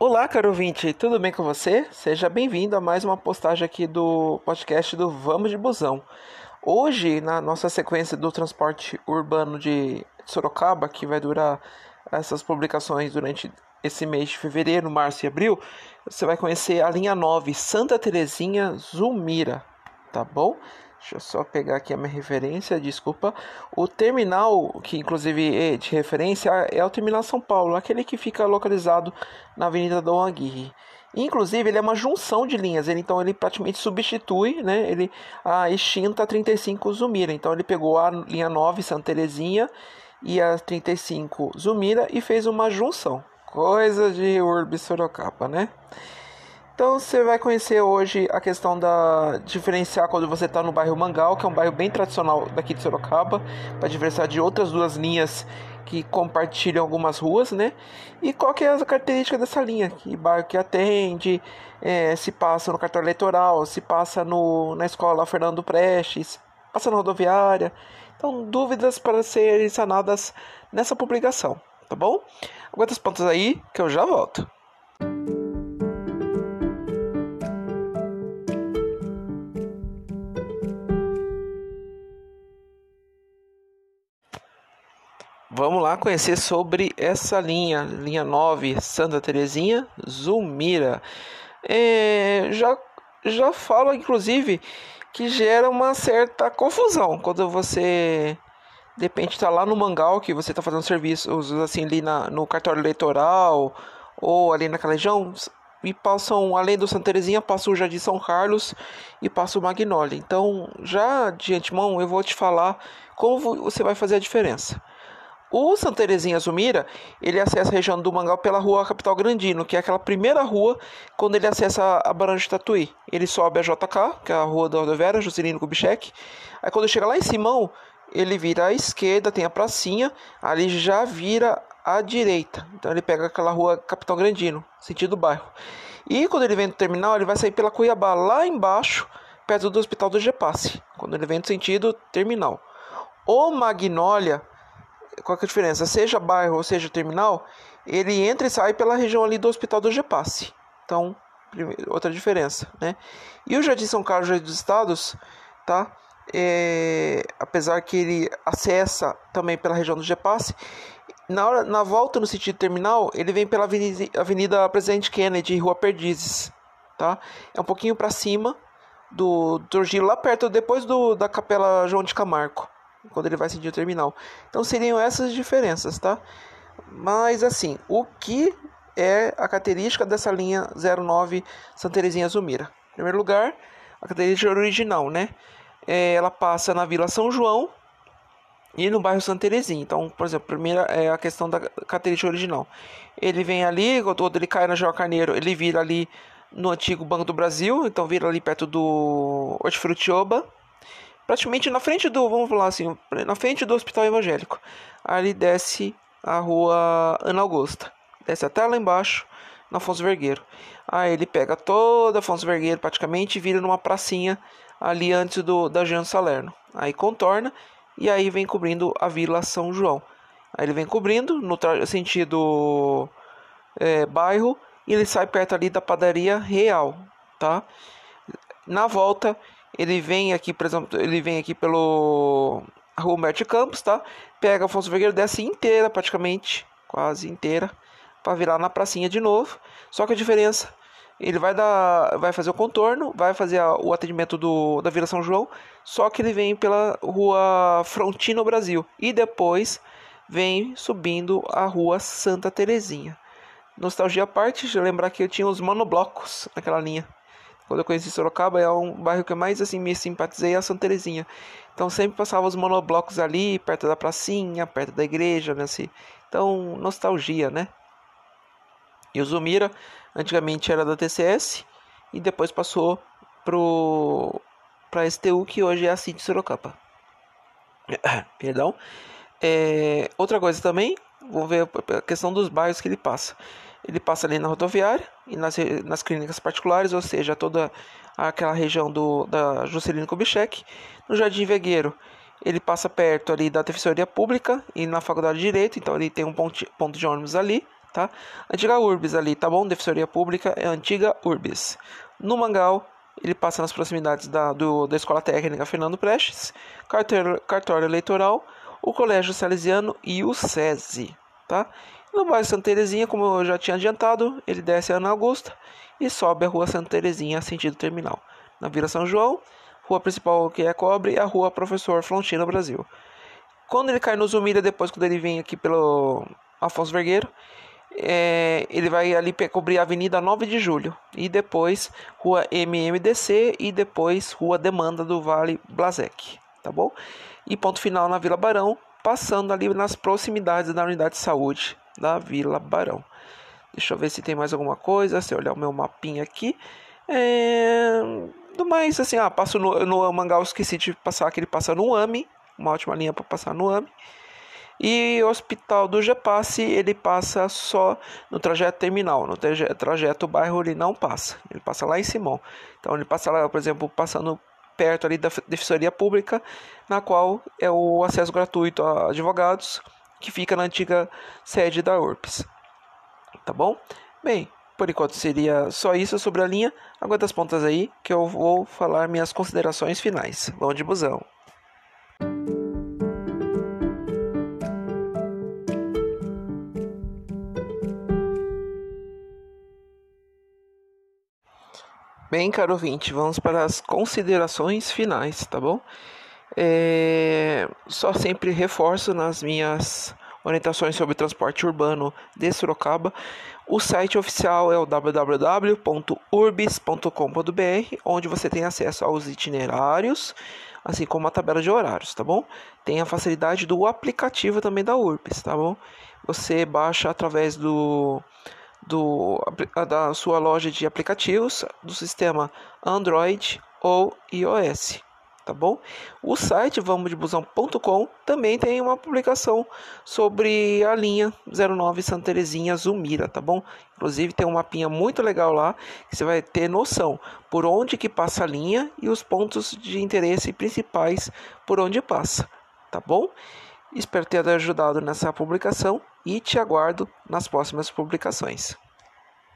Olá, caro ouvinte, tudo bem com você? Seja bem-vindo a mais uma postagem aqui do podcast do Vamos de Busão. Hoje, na nossa sequência do transporte urbano de Sorocaba, que vai durar essas publicações durante esse mês de fevereiro, março e abril, você vai conhecer a linha 9 Santa Terezinha Zumira, tá bom? Deixa eu só pegar aqui a minha referência, desculpa. O terminal, que inclusive é de referência, é o terminal São Paulo, aquele que fica localizado na Avenida Dom Aguirre. Inclusive, ele é uma junção de linhas, ele, então ele praticamente substitui né, ele, a extinta 35 Zumira. Então ele pegou a linha 9 Santa Terezinha e a 35 Zumira e fez uma junção. Coisa de Urb Sorocaba, né? Então você vai conhecer hoje a questão da diferenciar quando você está no bairro Mangal, que é um bairro bem tradicional daqui de Sorocaba, para diferenciar de outras duas linhas que compartilham algumas ruas, né? E qual que é a característica dessa linha? Que bairro que atende, é, se passa no cartão eleitoral, se passa no, na escola Fernando Prestes, passa na rodoviária. Então, dúvidas para serem sanadas nessa publicação, tá bom? Aguenta os pontos aí que eu já volto. Vamos lá conhecer sobre essa linha, linha 9, Santa Terezinha, Zulmira. É, já, já falo, inclusive, que gera uma certa confusão quando você, de repente, está lá no Mangal, que você está fazendo serviços assim ali na, no cartório eleitoral ou ali naquela região, e passam, além do Santa Terezinha, passa o Jardim São Carlos e passa o Magnolia. Então, já de antemão, eu vou te falar como você vai fazer a diferença. O Santa Terezinha Zumira, ele acessa a região do Mangal pela rua Capital Grandino, que é aquela primeira rua quando ele acessa a Barão de Tatuí. Ele sobe a JK, que é a rua da rodoviária, Juscelino Kubitschek. Aí quando chega lá em Simão, ele vira à esquerda, tem a pracinha, ali já vira à direita. Então ele pega aquela rua Capital Grandino, sentido bairro. E quando ele vem do terminal, ele vai sair pela Cuiabá, lá embaixo, perto do Hospital do Gepasse. Quando ele vem no sentido terminal. O Magnólia qual é a diferença? Seja bairro ou seja terminal, ele entra e sai pela região ali do Hospital do Gepasse. Então, outra diferença, né? E o Jardim São Carlos Jardim dos Estados, tá? É, apesar que ele acessa também pela região do Gepasse, na, hora, na volta no sentido terminal, ele vem pela Avenida, Avenida Presidente Kennedy, Rua Perdizes, tá? É um pouquinho para cima do Torgilo, lá perto, depois do, da Capela João de Camargo quando ele vai sentir o terminal. Então seriam essas diferenças, tá? Mas assim, o que é a característica dessa linha 09 Santa Terezinha Zumira? Em primeiro lugar, a característica original, né? É, ela passa na Vila São João e no bairro Santa Terezinha. Então, por exemplo, primeira é a questão da característica original. Ele vem ali, quando ele cai na João Carneiro, ele vira ali no antigo Banco do Brasil, então vira ali perto do Hortifrutioba praticamente na frente do, vamos falar assim, na frente do Hospital Evangélico. Ali desce a rua Ana Augusta, desce até lá embaixo, na Afonso Vergueiro. Aí ele pega toda Afonso Vergueiro praticamente e vira numa pracinha ali antes do da Jean Salerno. Aí contorna e aí vem cobrindo a Vila São João. Aí ele vem cobrindo no sentido é, bairro e ele sai perto ali da padaria Real, tá? Na volta ele vem aqui, por exemplo, ele vem aqui pelo Rua Humberto Campos, tá? Pega Afonso Vergueiro, desce inteira, praticamente, quase inteira, para virar na pracinha de novo. Só que a diferença, ele vai dar, vai fazer o contorno, vai fazer a, o atendimento do, da Vila São João, só que ele vem pela Rua Frontino Brasil e depois vem subindo a Rua Santa Terezinha. Nostalgia à parte, eu lembrar que eu tinha os monoblocos naquela linha quando eu conheci Sorocaba, é um bairro que eu mais assim me simpatizei a Santa Terezinha. Então sempre passava os monoblocos ali, perto da pracinha, perto da igreja, né? Assim. Então, nostalgia, né? E o Zumira, antigamente era da TCS e depois passou pro para STU, que hoje é a CIT Sorocaba. Perdão. É, outra coisa também, vamos ver a questão dos bairros que ele passa ele passa ali na rodoviária e nas, nas clínicas particulares, ou seja, toda aquela região do, da Juscelino Kubitschek. No Jardim Vegueiro, ele passa perto ali da Defensoria Pública e na Faculdade de Direito, então ele tem um ponto, ponto de ônibus ali, tá? Antiga Urbis ali, tá bom? Defensoria Pública é Antiga Urbis. No Mangal, ele passa nas proximidades da, do, da Escola Técnica Fernando Prestes, cartório, cartório eleitoral, o Colégio Salesiano e o SESI, tá? No bairro Santa Terezinha, como eu já tinha adiantado, ele desce a Ana Augusta e sobe a Rua Santa Terezinha, sentido terminal. Na Vila São João, rua principal que é Cobre e a Rua Professor Flontino Brasil. Quando ele cai no Zumira, depois quando ele vem aqui pelo Afonso Vergueiro, é, ele vai ali cobrir a Avenida 9 de Julho e depois Rua MMDC e depois Rua Demanda do Vale Blazek, tá bom? E ponto final na Vila Barão, passando ali nas proximidades da unidade de saúde da Vila Barão. Deixa eu ver se tem mais alguma coisa, se eu olhar o meu mapinha aqui. É... Do mais, assim, ah, passo no, no Mangal, esqueci de passar que ele passa no AMI, uma ótima linha para passar no AMI. E o Hospital do Gepasse, ele passa só no trajeto terminal, no trajeto, trajeto bairro ele não passa, ele passa lá em Simão. Então ele passa lá, por exemplo, passando perto ali da Defensoria Pública, na qual é o acesso gratuito a advogados, que fica na antiga sede da URPS. Tá bom? Bem, por enquanto seria só isso sobre a linha. Aguenta as pontas aí que eu vou falar minhas considerações finais. Vamos de busão. Bem, caro ouvinte, vamos para as considerações finais, tá bom? É, só sempre reforço nas minhas orientações sobre transporte urbano de Sorocaba. O site oficial é o www.urbis.com.br, onde você tem acesso aos itinerários, assim como a tabela de horários, tá bom? Tem a facilidade do aplicativo também da Urbis, tá bom? Você baixa através do do, da sua loja de aplicativos do sistema Android ou iOS, tá bom? O site vamosdebusão.com também tem uma publicação sobre a linha 09 Santa Terezinha Zumira, tá bom? Inclusive tem um mapinha muito legal lá que você vai ter noção por onde que passa a linha e os pontos de interesse principais por onde passa, tá bom? Espero ter ajudado nessa publicação e te aguardo nas próximas publicações.